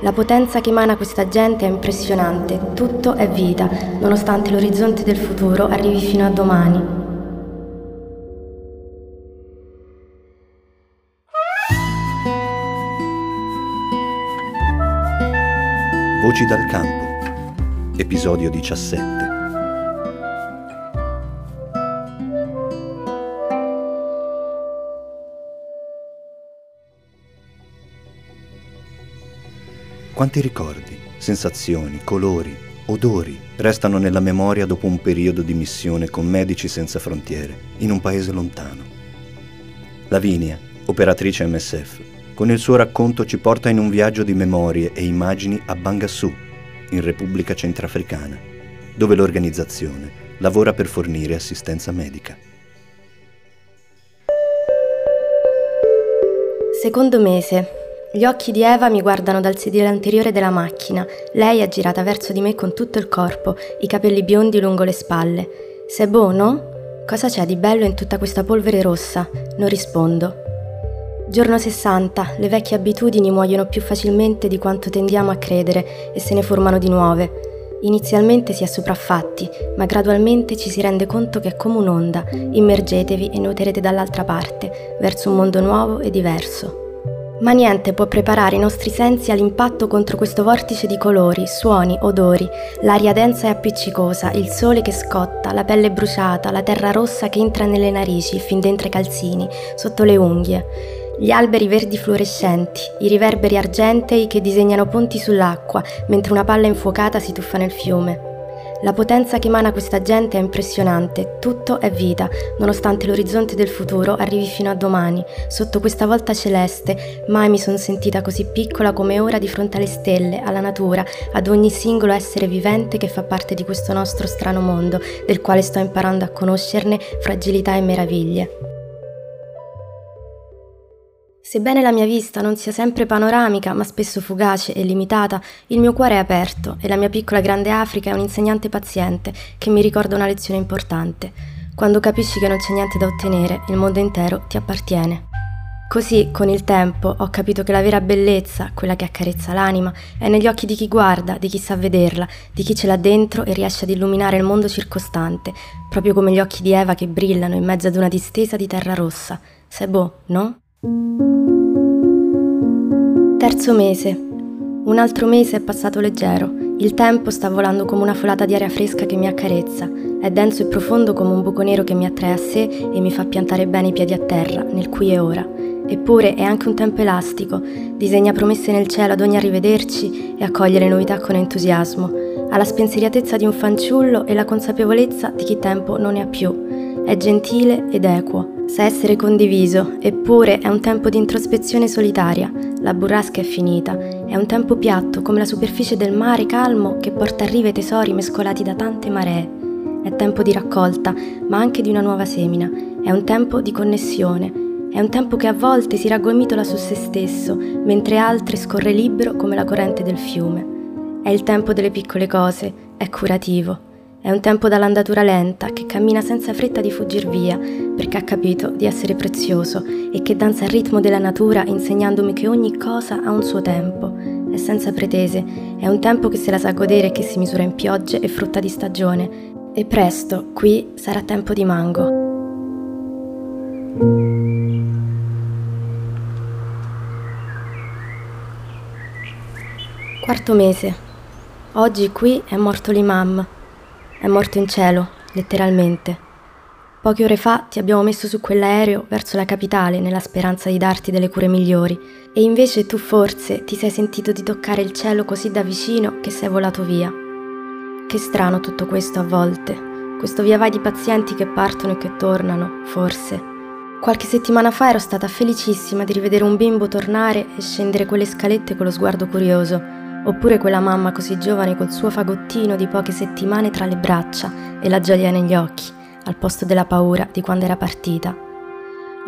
La potenza che emana questa gente è impressionante, tutto è vita, nonostante l'orizzonte del futuro arrivi fino a domani. Voci dal campo, episodio 17. Quanti ricordi, sensazioni, colori, odori restano nella memoria dopo un periodo di missione con Medici Senza Frontiere in un paese lontano. Lavinia, operatrice MSF, con il suo racconto ci porta in un viaggio di memorie e immagini a Bangassou, in Repubblica Centrafricana, dove l'organizzazione lavora per fornire assistenza medica. Secondo mese, gli occhi di Eva mi guardano dal sedile anteriore della macchina. Lei è girata verso di me con tutto il corpo, i capelli biondi lungo le spalle. C'est buono? Cosa c'è di bello in tutta questa polvere rossa? Non rispondo. Giorno 60, le vecchie abitudini muoiono più facilmente di quanto tendiamo a credere e se ne formano di nuove. Inizialmente si è sopraffatti, ma gradualmente ci si rende conto che è come un'onda. Immergetevi e nuoterete dall'altra parte, verso un mondo nuovo e diverso. Ma niente può preparare i nostri sensi all'impatto contro questo vortice di colori, suoni, odori, l'aria densa e appiccicosa, il sole che scotta, la pelle bruciata, la terra rossa che entra nelle narici, fin dentro i calzini, sotto le unghie, gli alberi verdi fluorescenti, i riverberi argentei che disegnano ponti sull'acqua mentre una palla infuocata si tuffa nel fiume. La potenza che emana questa gente è impressionante, tutto è vita, nonostante l'orizzonte del futuro arrivi fino a domani. Sotto questa volta celeste, mai mi sono sentita così piccola come ora di fronte alle stelle, alla natura, ad ogni singolo essere vivente che fa parte di questo nostro strano mondo, del quale sto imparando a conoscerne fragilità e meraviglie. Sebbene la mia vista non sia sempre panoramica, ma spesso fugace e limitata, il mio cuore è aperto e la mia piccola grande Africa è un insegnante paziente che mi ricorda una lezione importante. Quando capisci che non c'è niente da ottenere, il mondo intero ti appartiene. Così, con il tempo, ho capito che la vera bellezza, quella che accarezza l'anima, è negli occhi di chi guarda, di chi sa vederla, di chi ce l'ha dentro e riesce ad illuminare il mondo circostante, proprio come gli occhi di Eva che brillano in mezzo ad una distesa di terra rossa. C'est beau, no? Terzo mese. Un altro mese è passato leggero. Il tempo sta volando come una folata di aria fresca che mi accarezza. È denso e profondo come un buco nero che mi attrae a sé e mi fa piantare bene i piedi a terra, nel qui e ora. Eppure è anche un tempo elastico. Disegna promesse nel cielo ad ogni arrivederci e accoglie le novità con entusiasmo. Ha la spensieratezza di un fanciullo e la consapevolezza di chi tempo non ne ha più. È gentile ed equo sa essere condiviso, eppure è un tempo di introspezione solitaria. La burrasca è finita, è un tempo piatto come la superficie del mare calmo che porta a riva i tesori mescolati da tante maree. È tempo di raccolta, ma anche di una nuova semina. È un tempo di connessione. È un tempo che a volte si raggomitola su se stesso, mentre altre scorre libero come la corrente del fiume. È il tempo delle piccole cose, è curativo. È un tempo dall'andatura lenta che cammina senza fretta di fuggir via, perché ha capito di essere prezioso e che danza al ritmo della natura insegnandomi che ogni cosa ha un suo tempo. È senza pretese, è un tempo che se la sa godere e che si misura in piogge e frutta di stagione. E presto, qui, sarà tempo di mango. Quarto mese. Oggi qui è morto l'imam è morto in cielo, letteralmente. Poche ore fa ti abbiamo messo su quell'aereo verso la capitale nella speranza di darti delle cure migliori e invece tu forse ti sei sentito di toccare il cielo così da vicino che sei volato via. Che strano tutto questo a volte, questo via vai di pazienti che partono e che tornano, forse. Qualche settimana fa ero stata felicissima di rivedere un bimbo tornare e scendere quelle scalette con lo sguardo curioso oppure quella mamma così giovane col suo fagottino di poche settimane tra le braccia e la gioia negli occhi, al posto della paura di quando era partita.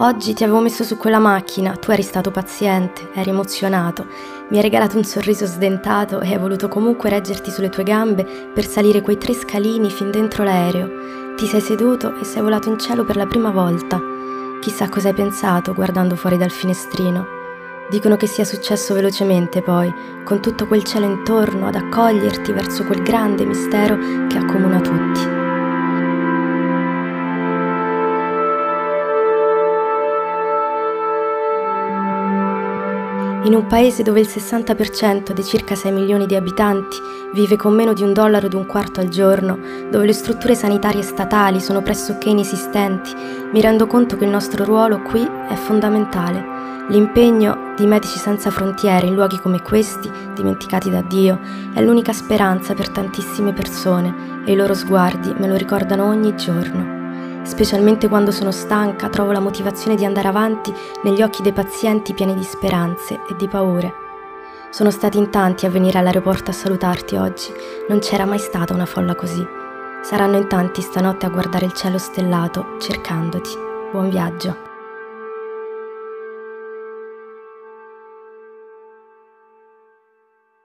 Oggi ti avevo messo su quella macchina, tu eri stato paziente, eri emozionato, mi hai regalato un sorriso sdentato e hai voluto comunque reggerti sulle tue gambe per salire quei tre scalini fin dentro l'aereo. Ti sei seduto e sei volato in cielo per la prima volta. Chissà cosa hai pensato guardando fuori dal finestrino. Dicono che sia successo velocemente poi, con tutto quel cielo intorno ad accoglierti verso quel grande mistero che accomuna tutti. In un paese dove il 60% dei circa 6 milioni di abitanti vive con meno di un dollaro ed un quarto al giorno, dove le strutture sanitarie statali sono pressoché inesistenti, mi rendo conto che il nostro ruolo qui è fondamentale. L'impegno di Medici Senza Frontiere in luoghi come questi, dimenticati da Dio, è l'unica speranza per tantissime persone e i loro sguardi me lo ricordano ogni giorno. Specialmente quando sono stanca, trovo la motivazione di andare avanti negli occhi dei pazienti pieni di speranze e di paure. Sono stati in tanti a venire all'aeroporto a salutarti oggi, non c'era mai stata una folla così. Saranno in tanti stanotte a guardare il cielo stellato, cercandoti. Buon viaggio.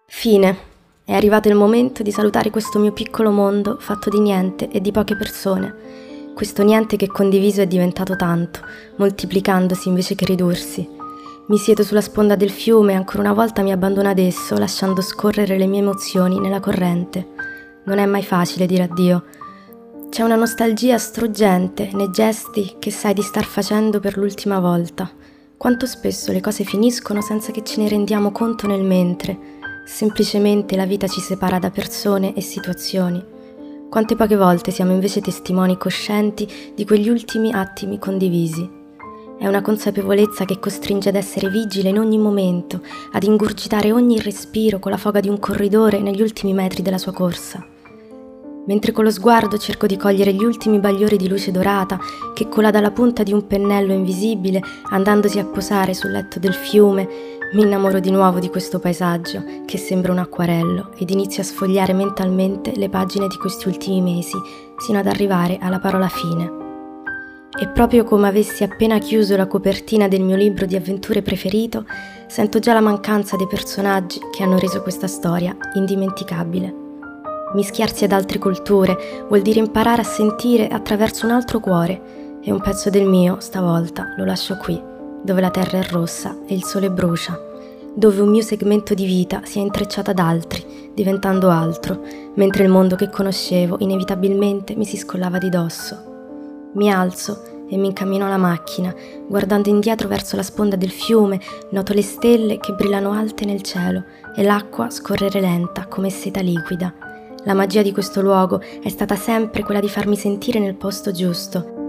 Fine. È arrivato il momento di salutare questo mio piccolo mondo fatto di niente e di poche persone questo niente che condiviso è diventato tanto, moltiplicandosi invece che ridursi. Mi siedo sulla sponda del fiume e ancora una volta mi abbandono ad esso, lasciando scorrere le mie emozioni nella corrente. Non è mai facile dire addio. C'è una nostalgia struggente nei gesti che sai di star facendo per l'ultima volta. Quanto spesso le cose finiscono senza che ce ne rendiamo conto nel mentre. Semplicemente la vita ci separa da persone e situazioni. Quante poche volte siamo invece testimoni coscienti di quegli ultimi attimi condivisi. È una consapevolezza che costringe ad essere vigile in ogni momento, ad ingurgitare ogni respiro con la foga di un corridore negli ultimi metri della sua corsa. Mentre con lo sguardo cerco di cogliere gli ultimi bagliori di luce dorata che cola dalla punta di un pennello invisibile andandosi a posare sul letto del fiume, mi innamoro di nuovo di questo paesaggio che sembra un acquarello ed inizio a sfogliare mentalmente le pagine di questi ultimi mesi sino ad arrivare alla parola fine. E proprio come avessi appena chiuso la copertina del mio libro di avventure preferito, sento già la mancanza dei personaggi che hanno reso questa storia indimenticabile. Mischiarsi ad altre culture vuol dire imparare a sentire attraverso un altro cuore e un pezzo del mio, stavolta, lo lascio qui dove la terra è rossa e il sole brucia, dove un mio segmento di vita si è intrecciato ad altri, diventando altro, mentre il mondo che conoscevo inevitabilmente mi si scollava di dosso. Mi alzo e mi incammino alla macchina, guardando indietro verso la sponda del fiume, noto le stelle che brillano alte nel cielo e l'acqua scorrere lenta come seta liquida. La magia di questo luogo è stata sempre quella di farmi sentire nel posto giusto,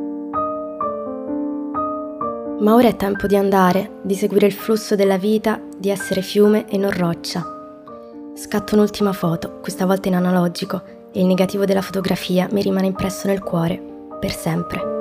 ma ora è tempo di andare, di seguire il flusso della vita, di essere fiume e non roccia. Scatto un'ultima foto, questa volta in analogico, e il negativo della fotografia mi rimane impresso nel cuore, per sempre.